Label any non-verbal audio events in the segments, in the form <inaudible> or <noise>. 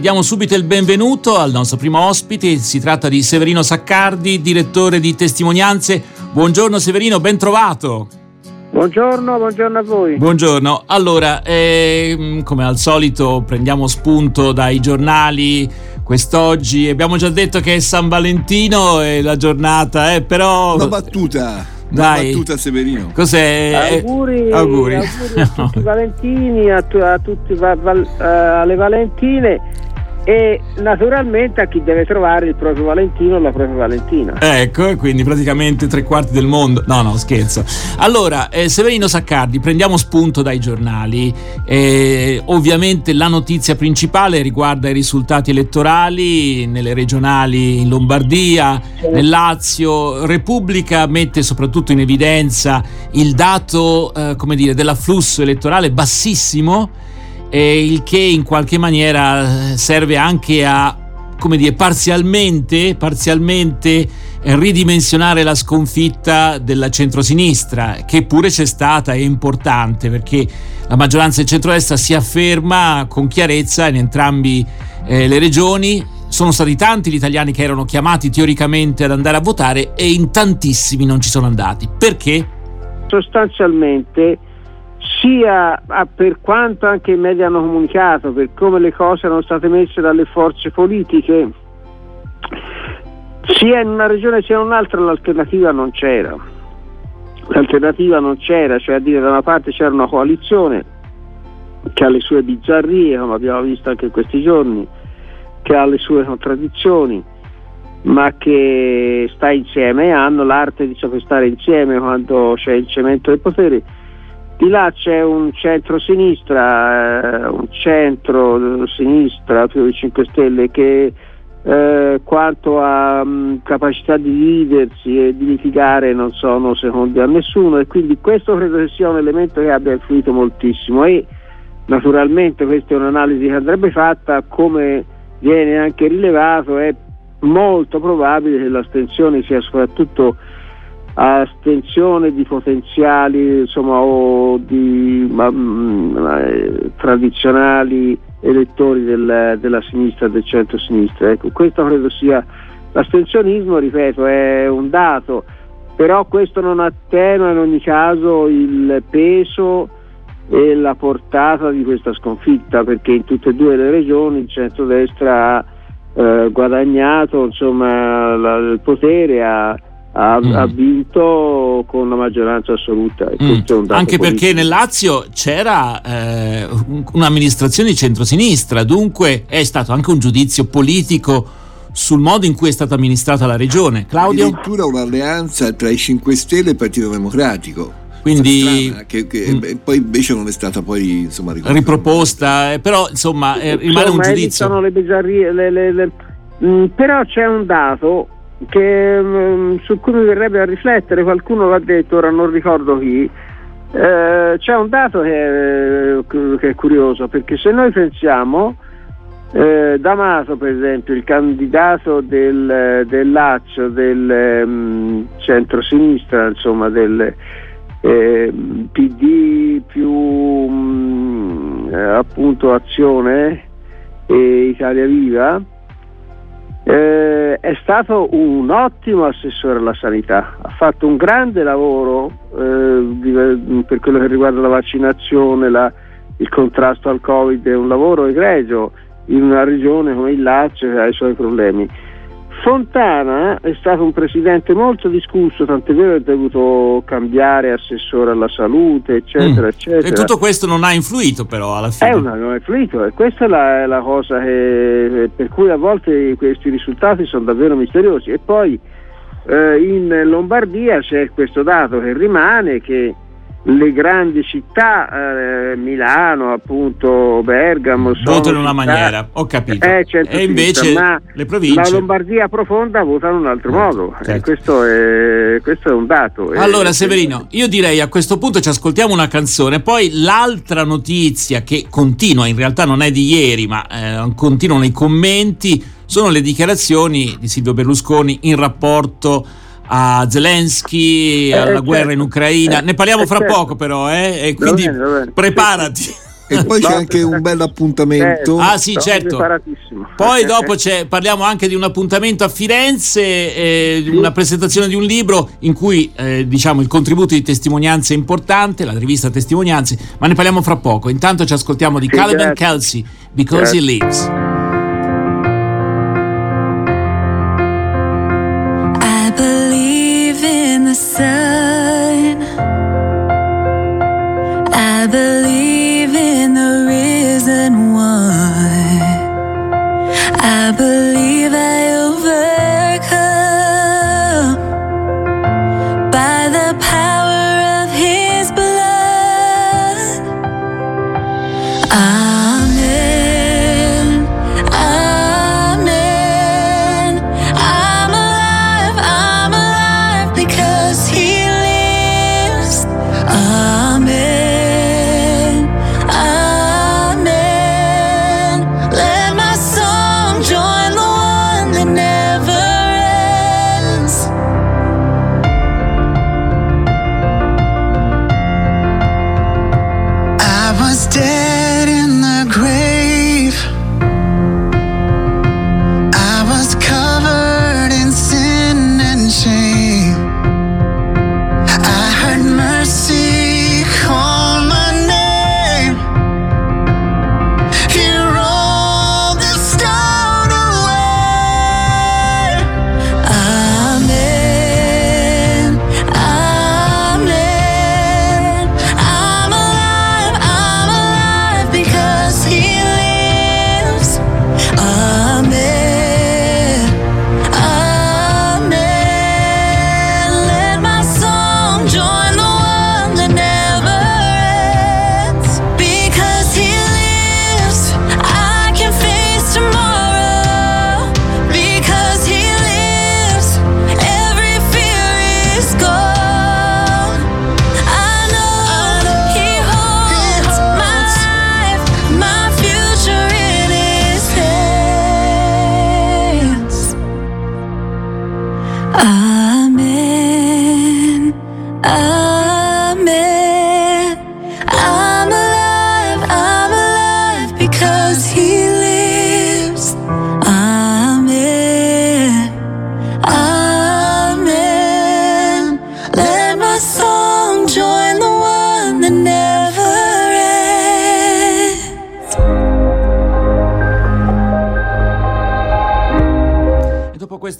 Diamo subito il benvenuto al nostro primo ospite, si tratta di Severino Saccardi, direttore di testimonianze. Buongiorno Severino, ben trovato. Buongiorno, buongiorno a voi. Buongiorno, allora, eh, come al solito prendiamo spunto dai giornali quest'oggi, abbiamo già detto che è San Valentino e la giornata, eh, però... Una battuta. Dai. Una battuta Severino. Cos'è? Auguri, auguri. auguri a tutti i Valentini, a, tu- a tutti va- val- eh, alle Valentine e naturalmente a chi deve trovare il proprio Valentino o la propria Valentina. Ecco, e quindi praticamente tre quarti del mondo. No, no, scherzo. Allora, eh, Severino Saccardi, prendiamo spunto dai giornali. Eh, ovviamente la notizia principale riguarda i risultati elettorali nelle regionali in Lombardia, nel Lazio. Repubblica mette soprattutto in evidenza il dato, eh, come dire, dell'afflusso elettorale bassissimo, eh, il che in qualche maniera eh, serve anche a come dire, parzialmente, parzialmente ridimensionare la sconfitta della centrosinistra, che pure c'è stata, è importante perché la maggioranza del centrodestra si afferma con chiarezza in entrambi eh, le regioni. Sono stati tanti gli italiani che erano chiamati teoricamente ad andare a votare e in tantissimi non ci sono andati. Perché? Sostanzialmente sia ah, per quanto anche i media hanno comunicato, per come le cose erano state messe dalle forze politiche, sia in una regione sia in un'altra l'alternativa non c'era. L'alternativa non c'era, cioè a dire da una parte c'era una coalizione che ha le sue bizzarrie, come abbiamo visto anche in questi giorni, che ha le sue contraddizioni, ma che sta insieme, hanno l'arte di saper stare insieme quando c'è il cemento del potere. Di là c'è un centro-sinistra, eh, un centro-sinistra più di 5 Stelle che eh, quanto a mh, capacità di dividersi e di litigare non sono secondi a nessuno. E quindi questo credo che sia un elemento che abbia influito moltissimo. E naturalmente questa è un'analisi che andrebbe fatta come viene anche rilevato è molto probabile che l'astensione sia soprattutto astensione di potenziali insomma, o di ma, mh, eh, tradizionali elettori del, della sinistra del centro-sinistra. Ecco, questo credo sia l'astensionismo, ripeto, è un dato, però questo non attenua in ogni caso il peso e la portata di questa sconfitta, perché in tutte e due le regioni il centro-destra ha eh, guadagnato insomma, la, il potere, ha, ha, Mm. ha vinto con la maggioranza assoluta. E Mm. Anche perché politico. nel Lazio c'era eh, un- un'amministrazione di centrosinistra, dunque è stato anche un giudizio politico sul modo in cui è stata amministrata la regione. Claudio? Addirittura un'alleanza tra i 5 Stelle e il Partito Democratico. Quindi Strana, che, che- Mm. beh, poi invece non è stata poi insomma riproposta, eh, però insomma eh, rimane un giudizio. le bizzarrie, le- le- le- Mm, però c'è un dato che, mm, su cui mi verrebbe a riflettere, qualcuno l'ha detto, ora non ricordo chi. Eh, c'è un dato che, che è curioso perché se noi pensiamo eh, D'Amato per esempio il candidato del, del Lazio del mm, centro-sinistra insomma del eh, PD più eh, appunto Azione e Italia Viva eh, è stato un ottimo assessore alla sanità, ha fatto un grande lavoro eh, di- per quello che riguarda la vaccinazione, la- il contrasto al Covid, è un lavoro egregio in una regione come il Lazio che ha i suoi problemi. Fontana è stato un presidente molto discusso, tant'è vero che è dovuto cambiare assessore alla salute, eccetera, Mm. eccetera. E tutto questo non ha influito però alla fine. È una non è fluito e questa è la, è la cosa che, per cui a volte questi risultati sono davvero misteriosi. E poi eh, in Lombardia c'è questo dato che rimane che le grandi città, eh, Milano, appunto, Bergamo, Votano in una maniera, ho capito. Eh, e invece le province... La Lombardia profonda vota in un altro Certo, modo, certo. questo, è, questo è un dato. Allora Severino, io direi a questo punto ci ascoltiamo una canzone, poi l'altra notizia che continua, in realtà non è di ieri, ma eh, continuano i commenti, sono le dichiarazioni di Silvio Berlusconi in rapporto a Zelensky, Eh, alla certo. guerra in Ucraina. Eh, ne parliamo eh, fra certo. poco però, eh? E Va quindi bene, va bene. preparati. E poi c'è anche un bel appuntamento. ah sì, certo. Poi <laughs> dopo parliamo anche di un appuntamento a Firenze, eh, sì. una presentazione di un libro in cui eh, diciamo il contributo di testimonianze è importante, la rivista Testimonianze, ma ne parliamo fra poco. Intanto ci ascoltiamo di sì, Caliban Kelsey, Because grazie. He Lives. Dead.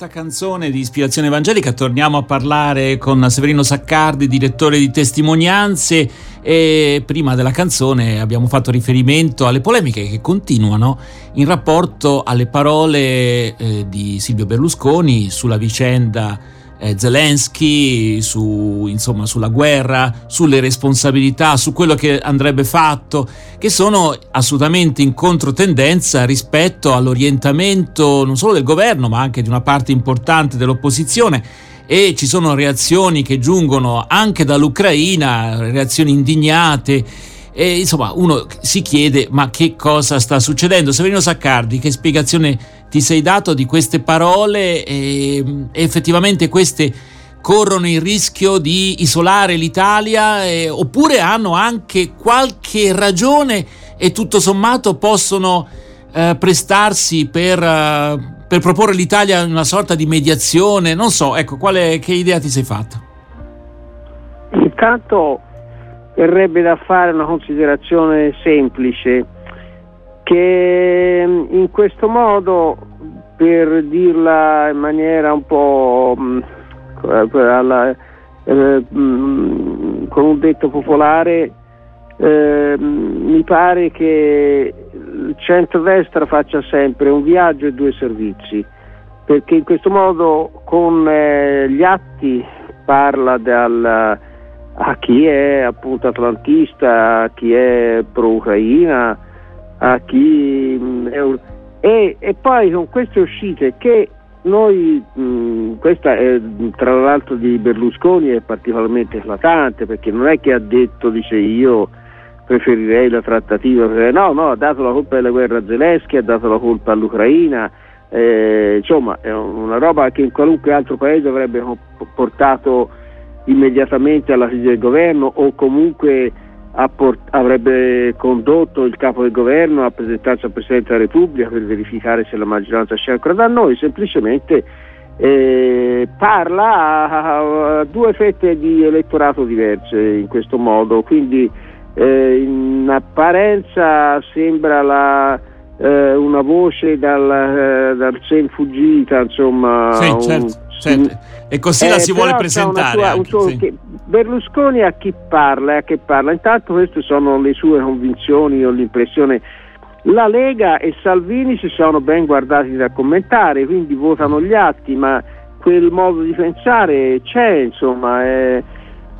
Canzone di ispirazione evangelica torniamo a parlare con Severino Saccardi, direttore di testimonianze e prima della canzone abbiamo fatto riferimento alle polemiche che continuano in rapporto alle parole eh, di Silvio Berlusconi sulla vicenda eh, Zelensky, su, insomma, sulla guerra, sulle responsabilità, su quello che andrebbe fatto, che sono assolutamente in controtendenza rispetto all'orientamento non solo del governo, ma anche di una parte importante dell'opposizione e ci sono reazioni che giungono anche dall'Ucraina, reazioni indignate. E, insomma, uno si chiede ma che cosa sta succedendo? Severino Saccardi, che spiegazione ti sei dato di queste parole e, effettivamente queste corrono il rischio di isolare l'Italia eh, oppure hanno anche qualche ragione e tutto sommato possono eh, prestarsi per, uh, per, proporre l'Italia in una sorta di mediazione? Non so, ecco, quale, che idea ti sei fatta? Intanto verrebbe da fare una considerazione semplice che mm, in questo modo, per dirla in maniera un po' mm, alla, eh, mm, con un detto popolare, eh, mi pare che il centro-destra faccia sempre un viaggio e due servizi, perché in questo modo con eh, gli atti parla dal, a chi è appunto atlantista, a chi è pro-Ucraina, a chi mm, e, e, poi con queste uscite che noi, mh, mm, questa è, tra l'altro di Berlusconi è particolarmente eclatante perché non è che ha detto, dice io preferirei la trattativa, no, no, ha dato la colpa della guerra a Zelensky, ha dato la colpa all'Ucraina, eh, insomma è una roba che in qualunque altro paese avrebbe portato immediatamente alla crisi del governo o comunque avrebbe condotto il capo del governo a presentarsi al Presidente della Repubblica per verificare se la maggioranza c'è ancora da noi, semplicemente eh, parla a, a, due fette di elettorato diverse in questo modo, quindi eh, in apparenza sembra la, eh, una voce dal, eh, dal sen fuggita, insomma. Sì, un, certo, certo. E così la eh, si vuole presentare. Sua, anche, suo, sì. Berlusconi a chi parla, a che parla. Intanto queste sono le sue convinzioni, ho l'impressione la Lega e Salvini si sono ben guardati da commentare, quindi votano gli atti, ma quel modo di pensare c'è, insomma, è,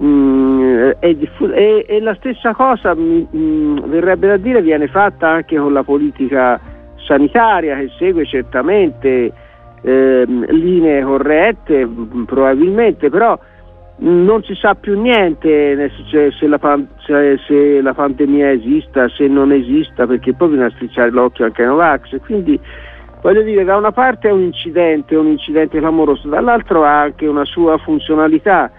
mm, è, è, è la stessa cosa, mh, mm, verrebbe da dire, viene fatta anche con la politica sanitaria che segue certamente eh, linee corrette, mm, probabilmente, però non si sa più niente se, se, la, se, se, la, pandemia esista, se non esista, perché poi bisogna strisciare l'occhio anche ai Novax. Quindi voglio dire, da una parte è un incidente, un incidente clamoroso, dall'altro ha anche una sua funzionalità.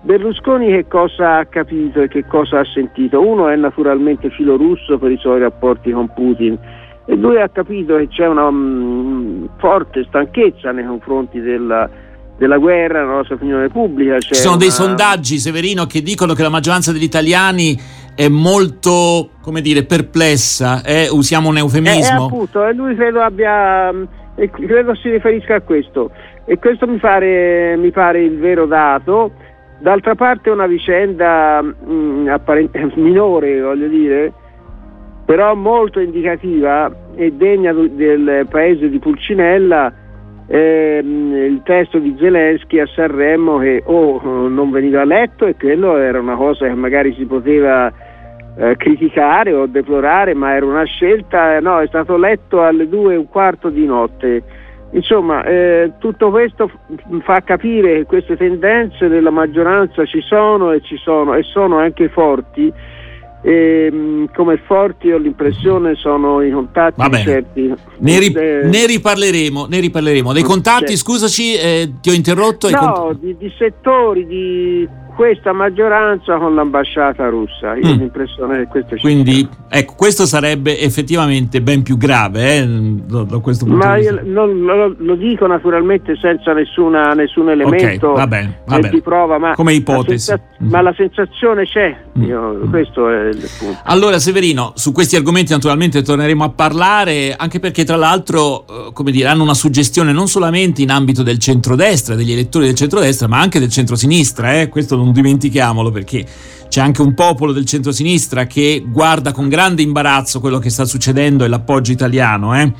Berlusconi che cosa ha capito e che cosa ha sentito? Uno è naturalmente filo russo per i suoi rapporti con Putin e lui ha capito che c'è una um, forte stanchezza nei confronti della della guerra, la nostra opinione pubblica. Ci sono una... dei sondaggi, Severino, che dicono che la maggioranza degli italiani è molto, come dire, perplessa, eh? usiamo un eufemismo. Eh, appunto, e lui credo abbia, credo si riferisca a questo, e questo mi pare, mi pare il vero dato. D'altra parte è una vicenda mh, mm, apparente, <laughs> minore, voglio dire, però molto indicativa e degna del paese di Pulcinella ehm, il testo di Zelensky a Sanremo che o oh, non veniva letto e quello era una cosa che magari si poteva eh, criticare o deplorare, ma era una scelta, no, è stato letto alle due e un quarto di notte. Insomma, eh, tutto questo fa capire che queste tendenze della maggioranza ci sono e ci sono e sono anche forti e, mm, come forti ho l'impressione sono i contatti certi. Ne, ri- eh, ne, riparleremo, ne riparleremo. Dei contatti, scusaci, eh, ti ho interrotto. No, cont- di, di settori, di questa maggioranza con l'ambasciata russa. Io mm. ho l'impressione che questo ci Quindi, ecco, questo sarebbe effettivamente ben più grave eh, da, da, questo punto Ma di vista. Ma lo, lo, dico naturalmente senza nessuna, nessun elemento okay, va bene, va bene. di prova, ma come ipotesi. La senza- mm. Ma la sensazione c'è. Mm. Io, questo è il punto. Allora, Severino, su questi argomenti naturalmente torneremo a parlare, anche perché tra l'altro, eh, come dire, hanno una suggestione non solamente in ambito del centrodestra, degli elettori del centrodestra, ma anche del centrosinistra. Eh? Questo non non dimentichiamolo perché c'è anche un popolo del centrosinistra che guarda con grande imbarazzo quello che sta succedendo e l'appoggio italiano. Eh?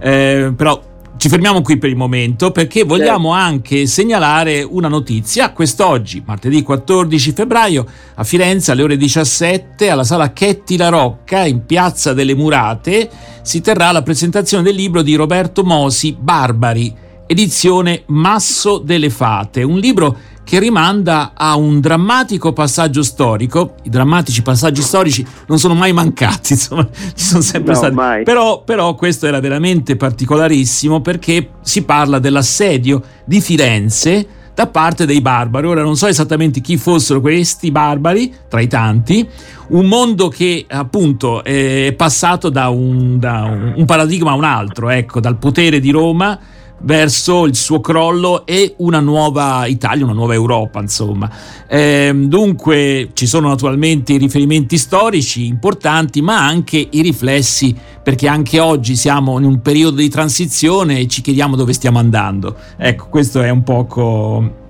Eh, però ci fermiamo qui per il momento perché vogliamo anche segnalare una notizia. Quest'oggi, martedì 14 febbraio, a Firenze alle ore 17 alla sala Chetti La Rocca in Piazza delle Murate si terrà la presentazione del libro di Roberto Mosi Barbari, edizione Masso delle Fate, un libro che rimanda a un drammatico passaggio storico. I drammatici passaggi storici non sono mai mancati, <laughs> insomma, ci sono sempre no, stati. Però, però questo era veramente particolarissimo perché si parla dell'assedio di Firenze da parte dei barbari. Ora non so esattamente chi fossero questi barbari, tra i tanti, un mondo che appunto è passato da un, da un paradigma a un altro, ecco, dal potere di Roma verso il suo crollo e una nuova Italia, una nuova Europa, insomma. Eh, dunque ci sono naturalmente i riferimenti storici importanti, ma anche i riflessi, perché anche oggi siamo in un periodo di transizione e ci chiediamo dove stiamo andando. Ecco, questo è un poco...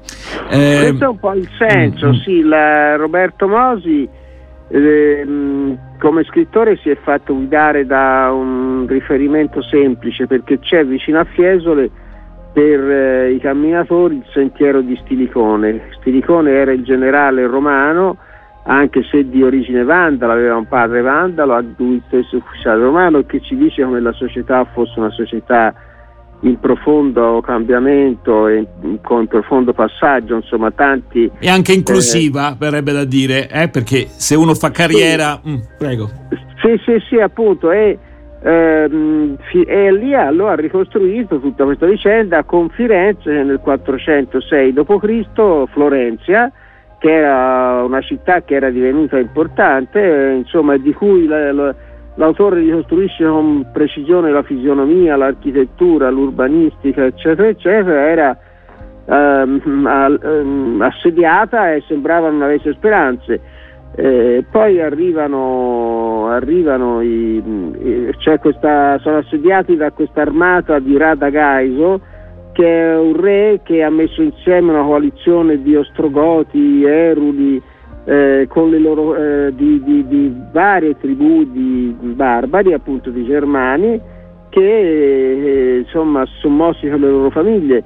Eh, questo è un po' il senso, mm, mm. sì, la, Roberto Mosi eh, come scrittore si è fatto guidare da un riferimento semplice perché c'è vicino a Fiesole per eh, i camminatori il sentiero di Stilicone. Stilicone era il generale romano, anche se di origine vandala, aveva un padre vandalo, a lui stesso ufficiale romano, che ci dice come la società fosse una società in profondo cambiamento e con profondo passaggio, insomma tanti... E anche inclusiva, eh, verrebbe da dire, eh, perché se uno fa carriera... Sì, mm, prego. Sì, sì, sì, appunto, e, ehm, e lì allora ha ricostruito tutta questa vicenda con Firenze nel 406 d.C., Florenzia, che era una città che era divenuta importante, insomma, di cui la, la, l'autore ricostruisce con precisione la fisionomia, l'architettura, l'urbanistica, eccetera, eccetera, era ehm, ehm assediata e sembrava non avesse speranze. Eh, poi arrivano, arrivano i, cioè questa, sono assediati da questa armata di Radagaiso che è un re che ha messo insieme una coalizione di ostrogoti, eruli, eh, con le loro, eh, di, di, di, varie tribù di barbari, appunto di germani, che eh, insomma sono mossi con le loro famiglie.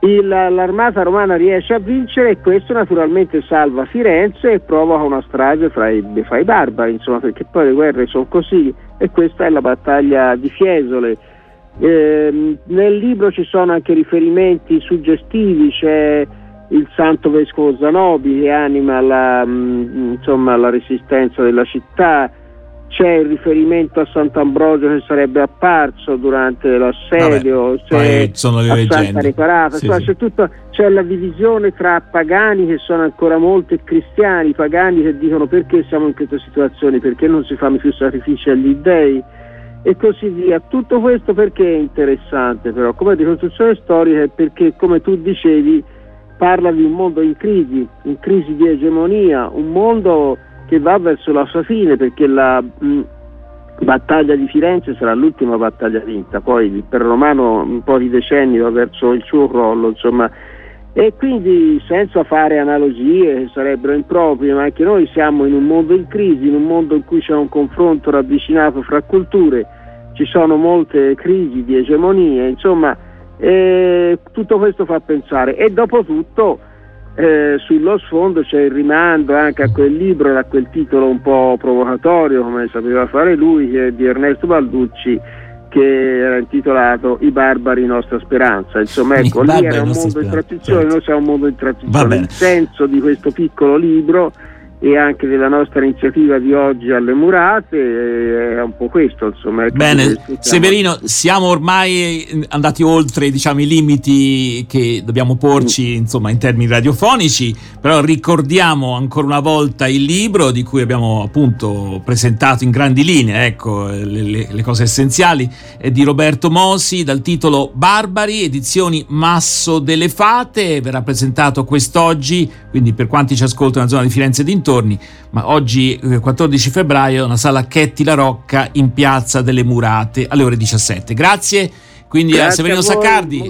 Il, l'armata romana riesce a vincere e questo naturalmente salva Firenze e provoca una strage fra i, fra i barbari, insomma, perché poi le guerre sono così e questa è la battaglia di Fiesole eh, nel libro ci sono anche riferimenti suggestivi, c'è il santo vescovo Zanobi che anima la, mm, insomma, la resistenza della città, c'è il riferimento a Sant'Ambrogio che sarebbe apparso durante l'assedio, Vabbè, c'è sono le leggende. Santa Riparata, sì, sì. C'è, tutto, c'è, la divisione tra pagani che sono ancora molti e cristiani, pagani che dicono perché siamo in questa situazione, perché non si fanno più sacrifici agli dèi e così via. Tutto questo perché è interessante però, come ricostruzione storica perché come tu dicevi parla di un mondo in crisi, in crisi di egemonia, un mondo che va verso la sua fine perché la mh, battaglia di Firenze sarà l'ultima battaglia vinta, poi l'impero romano un po' di decenni va verso il suo crollo, insomma, e quindi senza fare analogie che sarebbero improprie, ma anche noi siamo in un mondo in crisi, in un mondo in cui c'è un confronto ravvicinato fra culture, ci sono molte crisi di egemonie, insomma eh, tutto questo fa pensare e dopo tutto eh, sullo sfondo c'è il rimando anche a quel libro, a quel titolo un po' provocatorio come sapeva fare lui, che è di Ernesto Balducci che era intitolato I barbari nostra speranza. Insomma, ecco, lì era un mondo in transizione, certo. noi siamo un mondo in transizione. Il senso di questo piccolo libro e anche della nostra iniziativa di oggi alle murate è un po' questo insomma ecco bene Severino siamo ormai andati oltre diciamo, i limiti che dobbiamo porci mm. insomma in termini radiofonici però ricordiamo ancora una volta il libro di cui abbiamo appunto presentato in grandi linee ecco le, le, le cose essenziali è di Roberto Mosi dal titolo Barbari edizioni Masso delle Fate verrà presentato quest'oggi quindi per quanti ci ascoltano nella zona di Firenze e dintorni, ma oggi 14 eh, febbraio una sala Chetti La Rocca in piazza delle Murate alle ore 17. Grazie quindi Grazie a Severino a Saccardi